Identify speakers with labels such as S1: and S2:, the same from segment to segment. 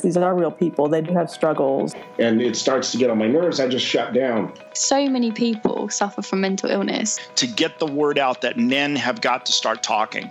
S1: These are real people. They do have struggles.
S2: And it starts to get on my nerves. I just shut down.
S3: So many people suffer from mental illness.
S4: To get the word out that men have got to start talking.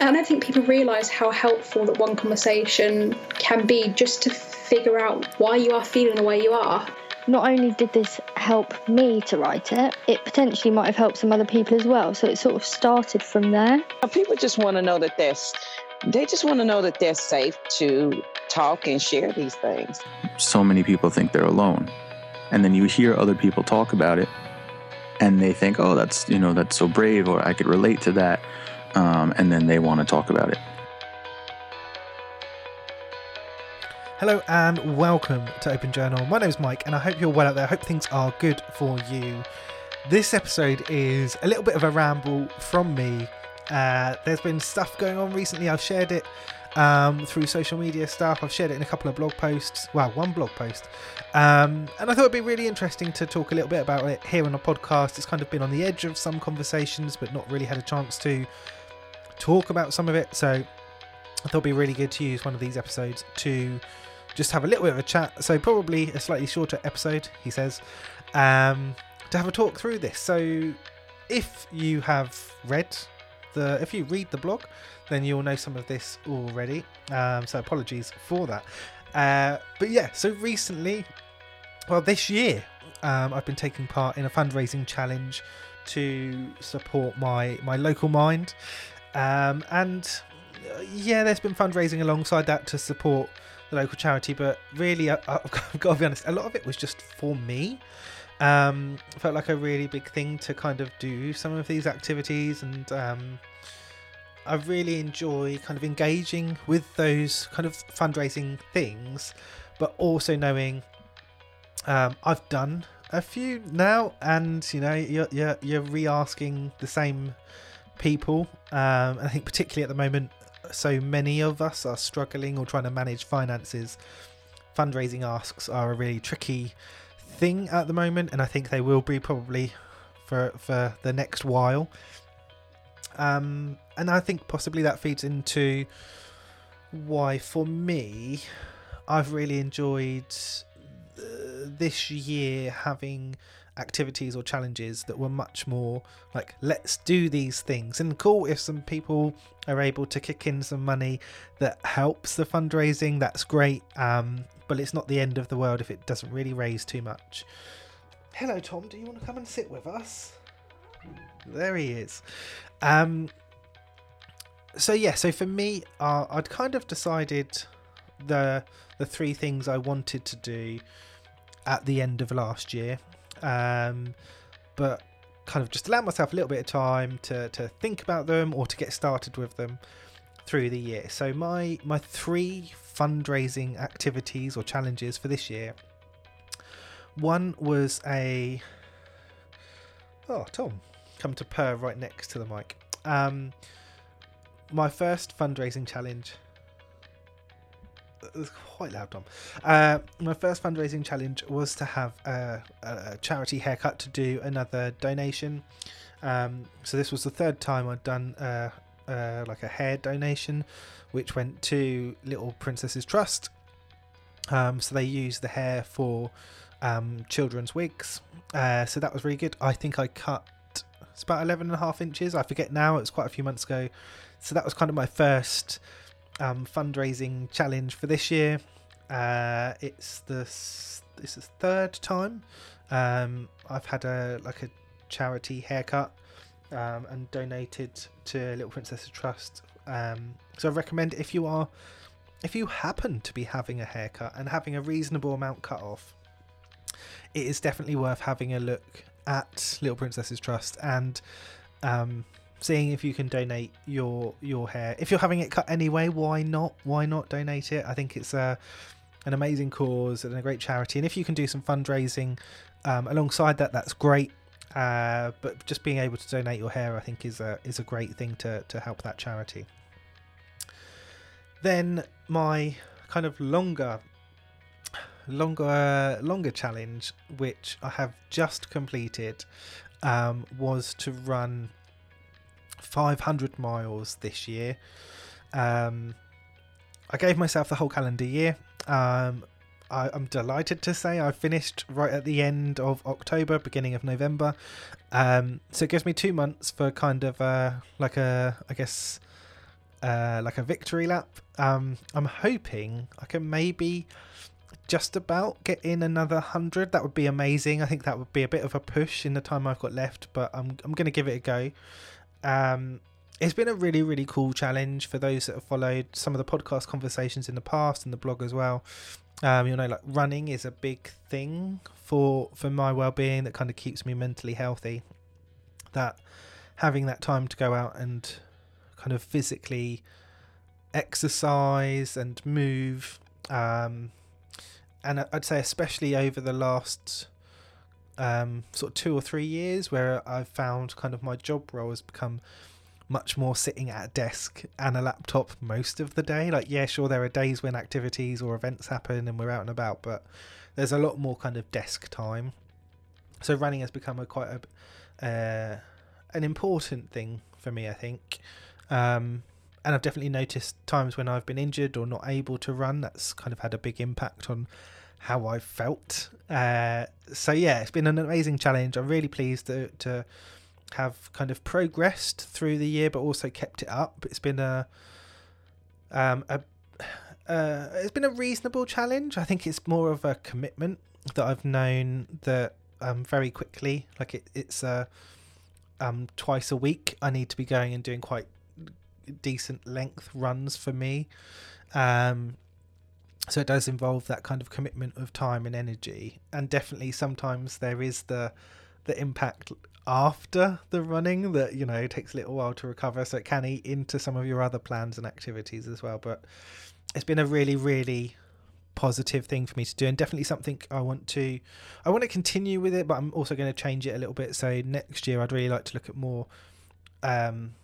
S5: And I don't think people realise how helpful that one conversation can be just to figure out why you are feeling the way you are.
S6: Not only did this help me to write it, it potentially might have helped some other people as well. So it sort of started from there.
S7: People just want to know that they're, they just want to know that they're safe to talk and share these things.
S8: So many people think they're alone. And then you hear other people talk about it and they think, oh, that's, you know, that's so brave or I could relate to that. Um, and then they want to talk about it.
S9: Hello and welcome to Open Journal. My name is Mike and I hope you're well out there. I hope things are good for you. This episode is a little bit of a ramble from me. Uh, there's been stuff going on recently. I've shared it um, through social media stuff. I've shared it in a couple of blog posts. Well, one blog post. Um, and I thought it'd be really interesting to talk a little bit about it here on a podcast. It's kind of been on the edge of some conversations, but not really had a chance to talk about some of it. So I thought it'd be really good to use one of these episodes to just have a little bit of a chat. So probably a slightly shorter episode, he says, um, to have a talk through this. So if you have read the, if you read the blog, then you'll know some of this already. Um, so apologies for that. Uh, but yeah, so recently, well, this year, um, I've been taking part in a fundraising challenge to support my my local mind, um, and uh, yeah, there's been fundraising alongside that to support the local charity. But really, I, I've got to be honest, a lot of it was just for me. Um, felt like a really big thing to kind of do some of these activities and um, I really enjoy kind of engaging with those kind of fundraising things, but also knowing um, I've done a few now, and you know you're you're, you're re-asking the same people. Um, I think particularly at the moment, so many of us are struggling or trying to manage finances. Fundraising asks are a really tricky thing at the moment, and I think they will be probably for for the next while. Um, and I think possibly that feeds into why, for me, I've really enjoyed uh, this year having activities or challenges that were much more like let's do these things. And cool if some people are able to kick in some money that helps the fundraising that's great um, but it's not the end of the world if it doesn't really raise too much. Hello tom do you want to come and sit with us? There he is. Um, so yeah, so for me, uh, I'd kind of decided the the three things I wanted to do at the end of last year, um, but kind of just allow myself a little bit of time to to think about them or to get started with them through the year. So my my three fundraising activities or challenges for this year. One was a oh Tom, come to purr right next to the mic. Um, my first fundraising challenge. It was quite loud, Tom. Uh, my first fundraising challenge was to have a, a charity haircut to do another donation. Um, so this was the third time I'd done uh, uh, like a hair donation, which went to Little Princesses Trust. Um, so they use the hair for um, children's wigs. Uh, so that was really good. I think I cut it's about 11 and a half inches. I forget now. It was quite a few months ago. So that was kind of my first um, fundraising challenge for this year. Uh, it's the this is third time um, I've had a like a charity haircut um, and donated to Little Princess Trust. Um, so I recommend if you are if you happen to be having a haircut and having a reasonable amount cut off, it is definitely worth having a look at Little Princesses Trust and um, seeing if you can donate your your hair. If you're having it cut anyway, why not? Why not donate it? I think it's a an amazing cause and a great charity. And if you can do some fundraising um, alongside that, that's great. Uh, but just being able to donate your hair, I think, is a is a great thing to to help that charity. Then my kind of longer longer longer challenge which i have just completed um, was to run 500 miles this year um, i gave myself the whole calendar year um, I, am delighted to say I finished right at the end of October, beginning of November. Um, so it gives me two months for kind of uh, like a, I guess, uh, like a victory lap. Um, I'm hoping I can maybe just about get in another hundred. That would be amazing. I think that would be a bit of a push in the time I've got left, but I'm I'm going to give it a go. Um, it's been a really really cool challenge for those that have followed some of the podcast conversations in the past and the blog as well. Um, you know, like running is a big thing for for my well-being that kind of keeps me mentally healthy. That having that time to go out and kind of physically exercise and move um, and I'd say especially over the last um, sort of two or three years, where I've found kind of my job role has become much more sitting at a desk and a laptop most of the day. Like, yeah, sure, there are days when activities or events happen and we're out and about, but there's a lot more kind of desk time. So running has become a quite a uh, an important thing for me, I think. Um, and I've definitely noticed times when I've been injured or not able to run. That's kind of had a big impact on how I felt. Uh, so yeah, it's been an amazing challenge. I'm really pleased to, to have kind of progressed through the year, but also kept it up. It's been a um, a uh, it's been a reasonable challenge. I think it's more of a commitment that I've known that um, very quickly. Like it, it's uh, um, twice a week. I need to be going and doing quite decent length runs for me. Um, so it does involve that kind of commitment of time and energy. And definitely sometimes there is the the impact after the running that you know takes a little while to recover. So it can eat into some of your other plans and activities as well. But it's been a really really positive thing for me to do and definitely something I want to I want to continue with it but I'm also going to change it a little bit. So next year I'd really like to look at more um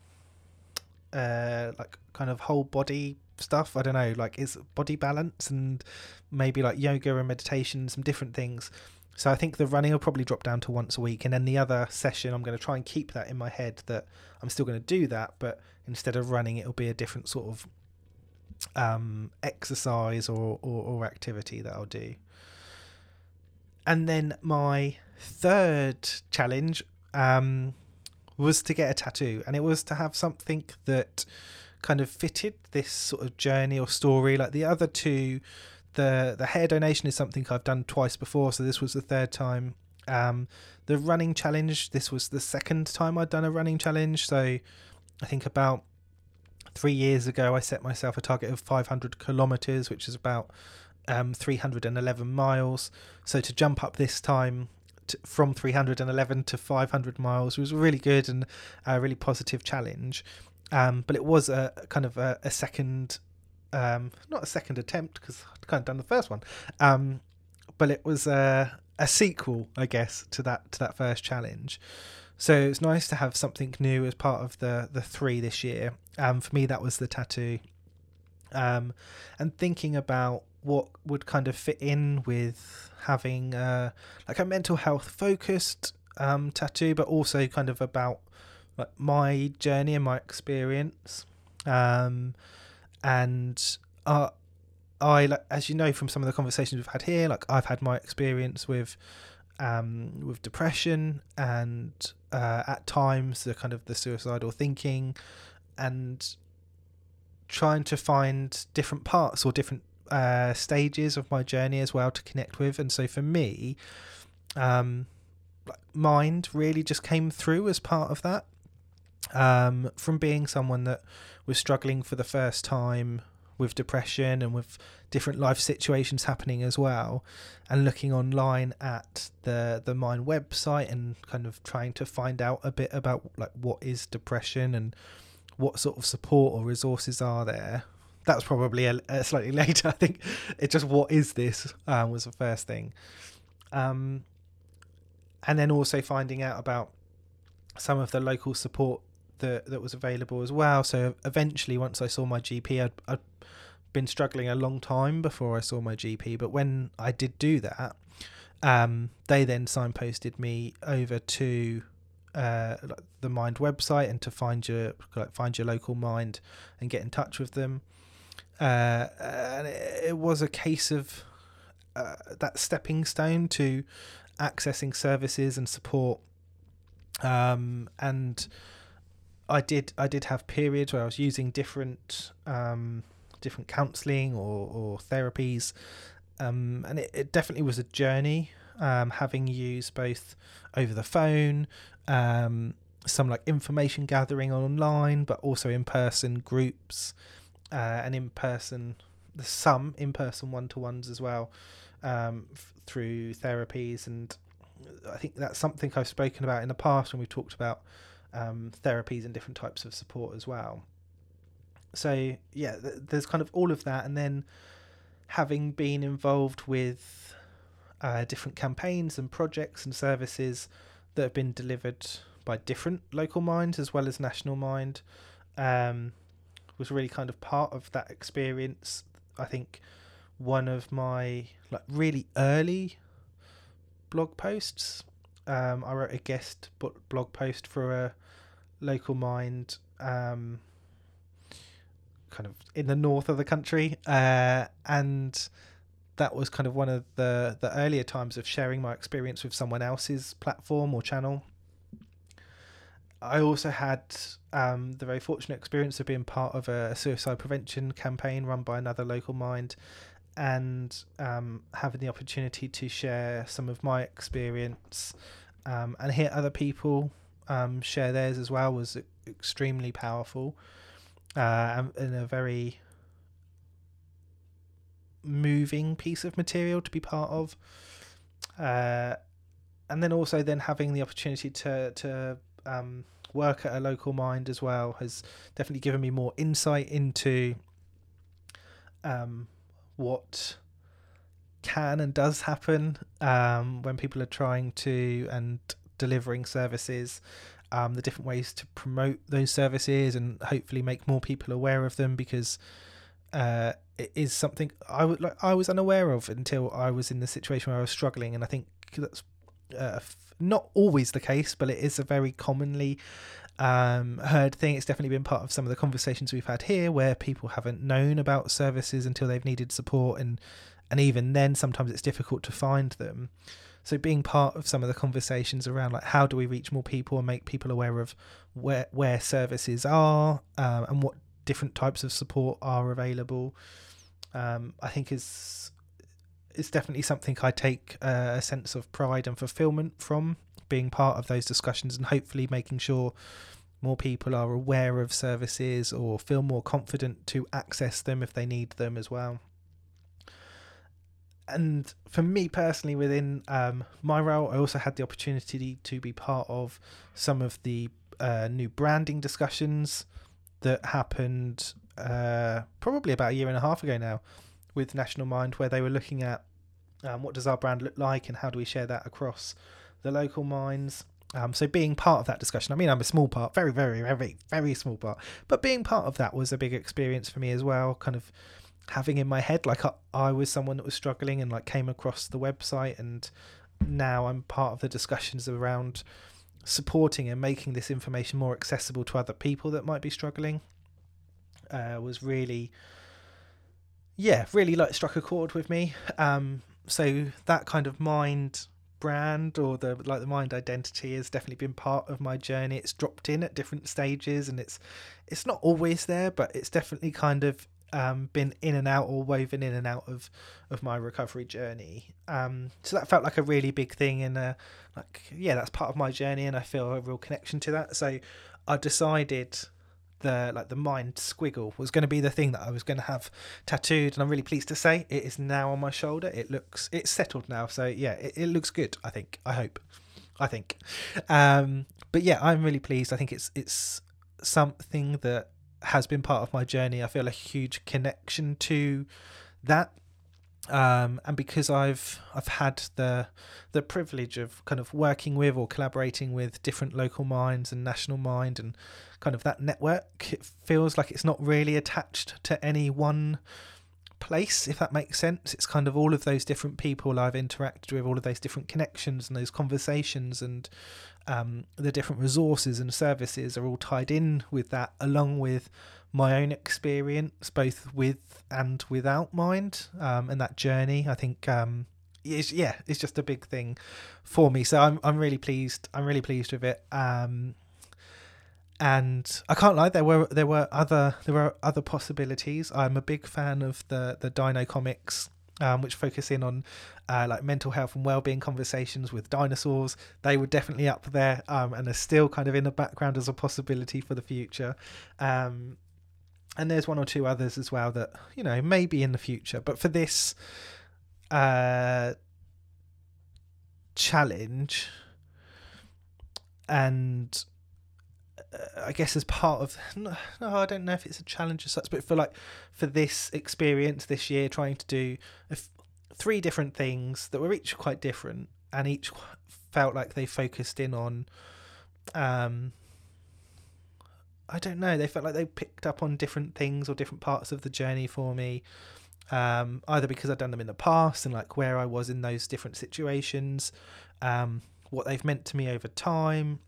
S9: uh like kind of whole body stuff. I don't know, like is body balance and maybe like yoga and meditation, some different things. So I think the running will probably drop down to once a week, and then the other session I'm going to try and keep that in my head that I'm still going to do that, but instead of running, it'll be a different sort of um, exercise or, or, or activity that I'll do. And then my third challenge um, was to get a tattoo, and it was to have something that kind of fitted this sort of journey or story. Like the other two, the the hair donation is something I've done twice before, so this was the third time. Um, the running challenge, this was the second time I'd done a running challenge. So I think about three years ago, I set myself a target of 500 kilometers, which is about um, 311 miles. So to jump up this time from 311 to 500 miles was really good and a really positive challenge. Um, but it was a kind of a, a second, um, not a second attempt because I'd kind of done the first one, um, but it was a, a sequel, I guess, to that to that first challenge. So it's nice to have something new as part of the the three this year. Um, for me, that was the tattoo. Um, and thinking about what would kind of fit in with having like a mental health focused um, tattoo, but also kind of about like my journey and my experience um and uh I like as you know from some of the conversations we've had here like I've had my experience with um with depression and uh at times the kind of the suicidal thinking and trying to find different parts or different uh stages of my journey as well to connect with. And so for me um mind really just came through as part of that um, from being someone that was struggling for the first time with depression and with different life situations happening as well and looking online at the the mind website and kind of trying to find out a bit about like what is depression and what sort of support or resources are there that was probably a, a slightly later. I think it's just what is this um, was the first thing, um, and then also finding out about some of the local support that that was available as well. So eventually, once I saw my GP, I'd, I'd been struggling a long time before I saw my GP, but when I did do that, um, they then signposted me over to uh, the Mind website and to find your like, find your local Mind and get in touch with them. Uh, and it, it, was a case of uh, that stepping stone to accessing services and support. Um, and I did I did have periods where I was using different um, different counselling or, or therapies, um, and it, it definitely was a journey. Um, having used both over the phone, um, some like information gathering online, but also in person groups, uh, and in person some in person one to ones as well um, f- through therapies and I think that's something I've spoken about in the past when we've talked about um, therapies and different types of support as well. So yeah, th- there's kind of all of that, and then having been involved with uh, different campaigns and projects and services that have been delivered by different local minds as well as national mind um, was really kind of part of that experience. I think one of my like really early blog posts. Um, I wrote a guest blog post for a local mind um, kind of in the north of the country uh, and that was kind of one of the the earlier times of sharing my experience with someone else's platform or channel. I also had um, the very fortunate experience of being part of a suicide prevention campaign run by another local mind and um, having the opportunity to share some of my experience um, and hear other people um, share theirs as well was extremely powerful uh, and a very moving piece of material to be part of. Uh, and then also then having the opportunity to to um, work at a local mind as well has definitely given me more insight into um, what can and does happen um, when people are trying to and delivering services, um, the different ways to promote those services and hopefully make more people aware of them because uh, it is something I would like I was unaware of until I was in the situation where I was struggling, and I think that's uh, not always the case, but it is a very commonly um, heard thing. It's definitely been part of some of the conversations we've had here, where people haven't known about services until they've needed support, and and even then, sometimes it's difficult to find them. So being part of some of the conversations around like how do we reach more people and make people aware of where where services are um, and what different types of support are available, um, I think is is definitely something I take uh, a sense of pride and fulfillment from being part of those discussions and hopefully making sure more people are aware of services or feel more confident to access them if they need them as well. And for me personally, within um, my role, I also had the opportunity to be part of some of the uh, new branding discussions that happened uh, probably about a year and a half ago now with National Mind, where they were looking at um, what does our brand look like and how do we share that across the local minds. Um, so being part of that discussion, I mean, I'm a small part, very, very, very, very small part, but being part of that was a big experience for me as well. Kind of having in my head like I, I was someone that was struggling and like came across the website and now I'm part of the discussions around supporting and making this information more accessible to other people that might be struggling uh, was really yeah really like struck a chord with me um, so that kind of mind brand or the like the mind identity has definitely been part of my journey it's dropped in at different stages and it's it's not always there but it's definitely kind of um, been in and out or woven in and out of of my recovery journey. Um, so that felt like a really big thing, and uh, like yeah, that's part of my journey, and I feel a real connection to that. So I decided the like the mind squiggle was going to be the thing that I was going to have tattooed, and I'm really pleased to say it is now on my shoulder. It looks it's settled now, so yeah, it, it looks good. I think. I hope. I think. Um, but yeah, I'm really pleased. I think it's it's something that has been part of my journey. I feel a huge connection to that. Um, and because I've I've had the the privilege of kind of working with or collaborating with different local minds and national mind and kind of that network, it feels like it's not really attached to any one place, if that makes sense. It's kind of all of those different people I've interacted with, all of those different connections and those conversations and um, the different resources and services are all tied in with that, along with my own experience, both with and without mind, um, and that journey. I think, um, it's, yeah, it's just a big thing for me. So I'm I'm really pleased. I'm really pleased with it. Um, and I can't lie, there were there were other there were other possibilities. I'm a big fan of the the Dino comics, um, which focus in on uh, like mental health and well-being conversations with dinosaurs. They were definitely up there, um, and are still kind of in the background as a possibility for the future. Um, and there's one or two others as well that you know maybe in the future, but for this uh, challenge and I guess as part of no, no, I don't know if it's a challenge as such, but for like for this experience this year, trying to do three different things that were each quite different, and each felt like they focused in on, um, I don't know, they felt like they picked up on different things or different parts of the journey for me. Um, either because I've done them in the past and like where I was in those different situations, um, what they've meant to me over time,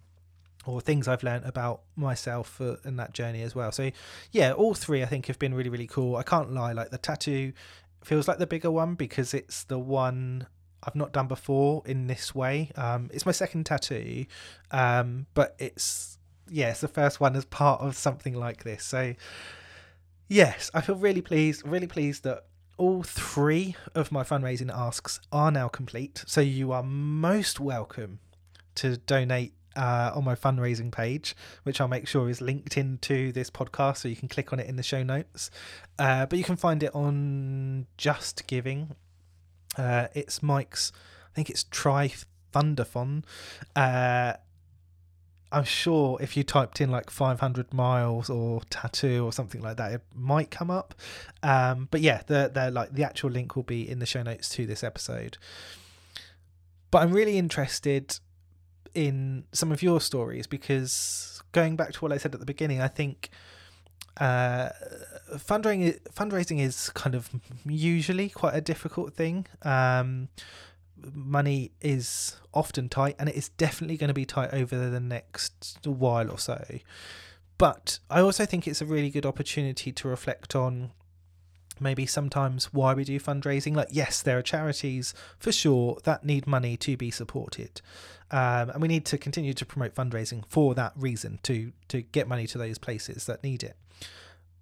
S9: or things I've learned about myself uh, in that journey as well. So yeah, all three I think have been really really cool. I can't lie, like the tattoo feels like the bigger one because it's the one I've not done before in this way. Um, it's my second tattoo, um, but it's yeah, it's the first one as part of something like this. So yes, I feel really pleased, really pleased that all three of my fundraising asks are now complete. So you are most welcome to donate uh, on my fundraising page, which I'll make sure is linked into this podcast, so you can click on it in the show notes. Uh, but you can find it on Just Giving. Uh, it's Mike's, I think it's Try Thunderfon. Uh, I'm sure if you typed in like 500 miles or tattoo or something like that, it might come up. Um, but yeah, the the like the actual link will be in the show notes to this episode. But I'm really interested in some of your stories because going back to what I said at the beginning, I think uh, fundraising fundraising is kind of usually quite a difficult thing. Um, money is often tight, and it is definitely going to be tight over the next while or so. But I also think it's a really good opportunity to reflect on maybe sometimes why we do fundraising. Like, yes, there are charities for sure that need money to be supported. Um, and we need to continue to promote fundraising for that reason to to get money to those places that need it.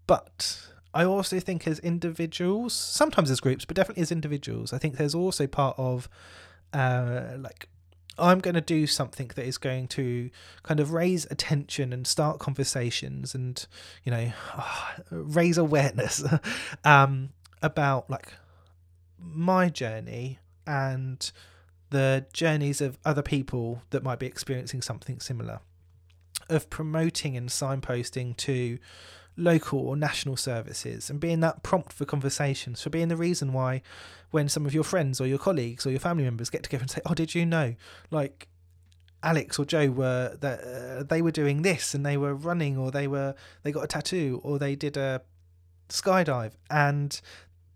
S9: But I also think as individuals, sometimes as groups, but definitely as individuals, I think there's also part of uh, like I'm going to do something that is going to kind of raise attention and start conversations and you know raise awareness um, about like my journey and the journeys of other people that might be experiencing something similar, of promoting and signposting to local or national services and being that prompt for conversations, for being the reason why when some of your friends or your colleagues or your family members get together and say, Oh, did you know? Like, Alex or Joe were that uh, they were doing this and they were running or they were they got a tattoo or they did a skydive and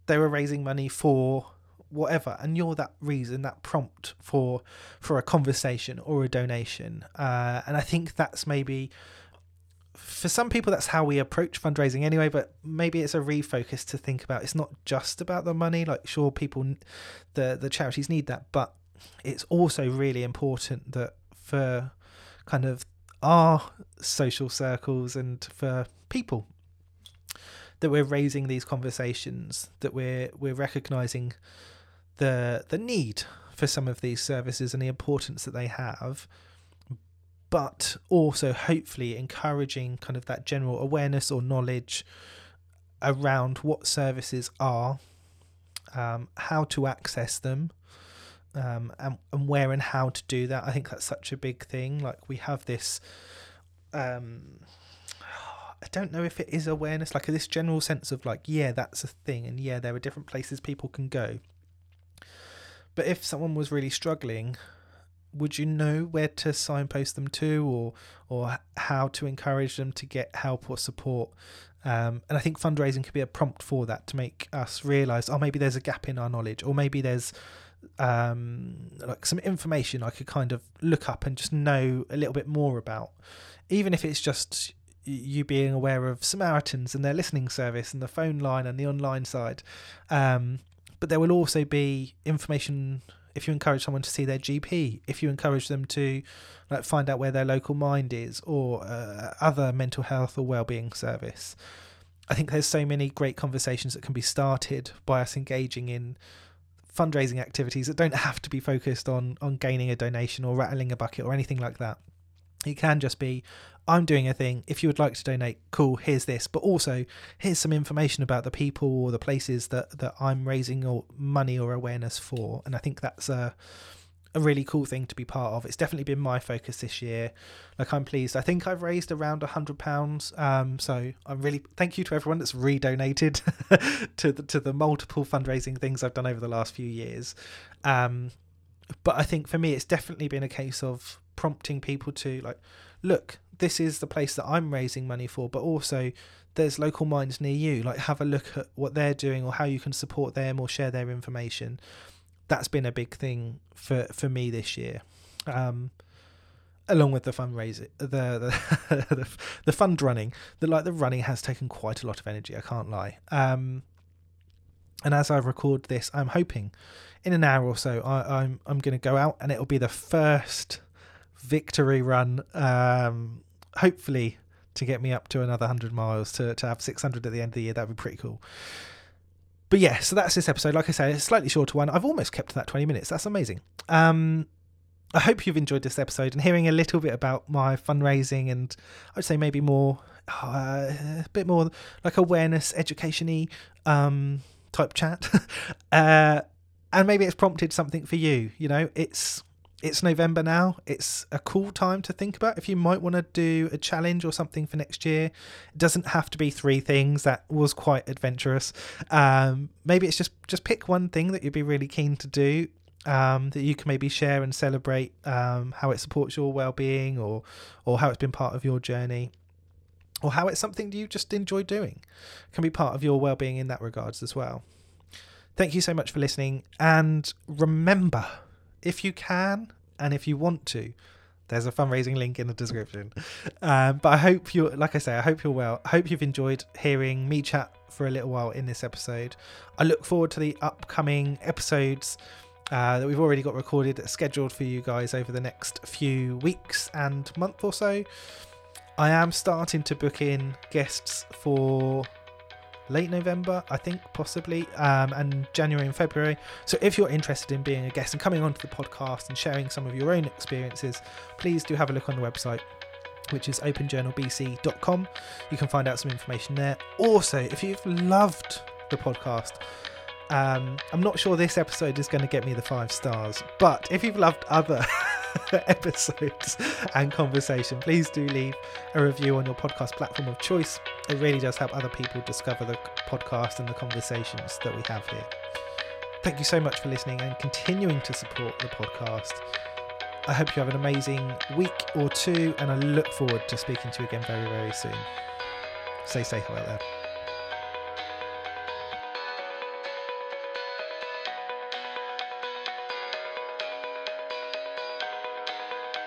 S9: they were raising money for whatever and you're that reason that prompt for for a conversation or a donation uh, and i think that's maybe for some people that's how we approach fundraising anyway but maybe it's a refocus to think about it's not just about the money like sure people the the charities need that but it's also really important that for kind of our social circles and for people that we're raising these conversations that we're we're recognizing the the need for some of these services and the importance that they have but also hopefully encouraging kind of that general awareness or knowledge around what services are um, how to access them um, and, and where and how to do that i think that's such a big thing like we have this um, I don't know if it is awareness, like this general sense of like, yeah, that's a thing, and yeah, there are different places people can go. But if someone was really struggling, would you know where to signpost them to, or or how to encourage them to get help or support? Um, and I think fundraising could be a prompt for that to make us realise, oh, maybe there's a gap in our knowledge, or maybe there's um, like some information I could kind of look up and just know a little bit more about, even if it's just you being aware of Samaritans and their listening service and the phone line and the online side. Um, but there will also be information if you encourage someone to see their GP, if you encourage them to like find out where their local mind is or uh, other mental health or well-being service. I think there's so many great conversations that can be started by us engaging in fundraising activities that don't have to be focused on on gaining a donation or rattling a bucket or anything like that. It can just be, I'm doing a thing. If you would like to donate, cool, here's this. But also, here's some information about the people or the places that, that I'm raising or money or awareness for. And I think that's a, a really cool thing to be part of. It's definitely been my focus this year. Like I'm pleased. I think I've raised around a hundred pounds. Um, so I'm really thank you to everyone that's redonated to the to the multiple fundraising things I've done over the last few years. Um, but I think for me, it's definitely been a case of prompting people to like, look, this is the place that I'm raising money for, but also there's local minds near you. Like, have a look at what they're doing or how you can support them or share their information. That's been a big thing for for me this year. Um, along with the fundraising, the the, the the fund running, the like the running has taken quite a lot of energy. I can't lie. Um, and as I record this, I'm hoping in an hour or so I, I'm I'm going to go out and it'll be the first victory run. Um, hopefully to get me up to another 100 miles to, to have 600 at the end of the year. That'd be pretty cool. But yeah, so that's this episode. Like I say, it's a slightly shorter one. I've almost kept that 20 minutes. That's amazing. Um, I hope you've enjoyed this episode and hearing a little bit about my fundraising and I'd say maybe more, uh, a bit more like awareness, education um, type chat. uh, and maybe it's prompted something for you. You know, it's it's November now. It's a cool time to think about if you might want to do a challenge or something for next year. It doesn't have to be three things. That was quite adventurous. Um, maybe it's just just pick one thing that you'd be really keen to do. Um, that you can maybe share and celebrate um, how it supports your well-being or or how it's been part of your journey or how it's something you just enjoy doing can be part of your well-being in that regards as well thank you so much for listening and remember if you can and if you want to, there's a fundraising link in the description. Um, but I hope you're, like I say, I hope you're well. I hope you've enjoyed hearing me chat for a little while in this episode. I look forward to the upcoming episodes uh, that we've already got recorded, scheduled for you guys over the next few weeks and month or so. I am starting to book in guests for late November, I think, possibly, um, and January and February. So if you're interested in being a guest and coming onto the podcast and sharing some of your own experiences, please do have a look on the website. Which is openjournalbc.com. You can find out some information there. Also, if you've loved the podcast, um, I'm not sure this episode is going to get me the five stars, but if you've loved other episodes and conversation, please do leave a review on your podcast platform of choice. It really does help other people discover the podcast and the conversations that we have here. Thank you so much for listening and continuing to support the podcast. I hope you have an amazing week or two, and I look forward to speaking to you again very, very soon. Stay safe out there.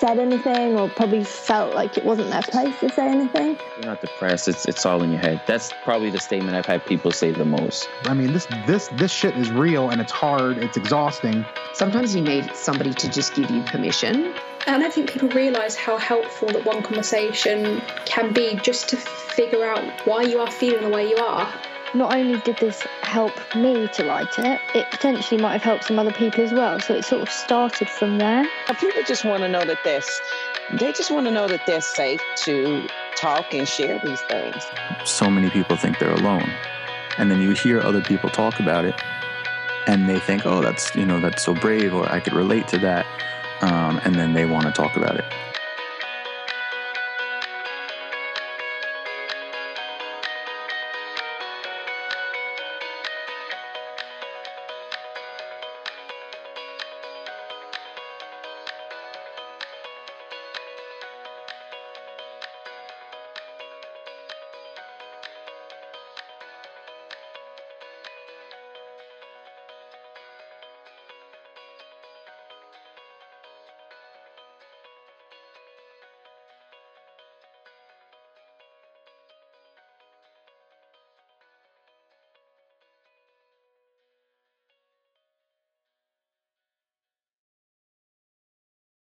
S6: said anything or probably felt like it wasn't their place to say anything.
S10: You're not depressed. It's it's all in your head. That's probably the statement I've had people say the most.
S11: I mean, this this this shit is real and it's hard. It's exhausting.
S12: Sometimes you need somebody to just give you permission.
S5: And I think people realise how helpful that one conversation can be just to figure out why you are feeling the way you are.
S13: Not only did this help me to write it, it potentially might have helped some other people as well. So it sort of started from there.
S7: People just want to know that they're, they just want to know that they're safe to talk and share these things.
S8: So many people think they're alone. And then you hear other people talk about it and they think, oh, that's, you know, that's so brave or I could relate to that. Um, and then they want to talk about it.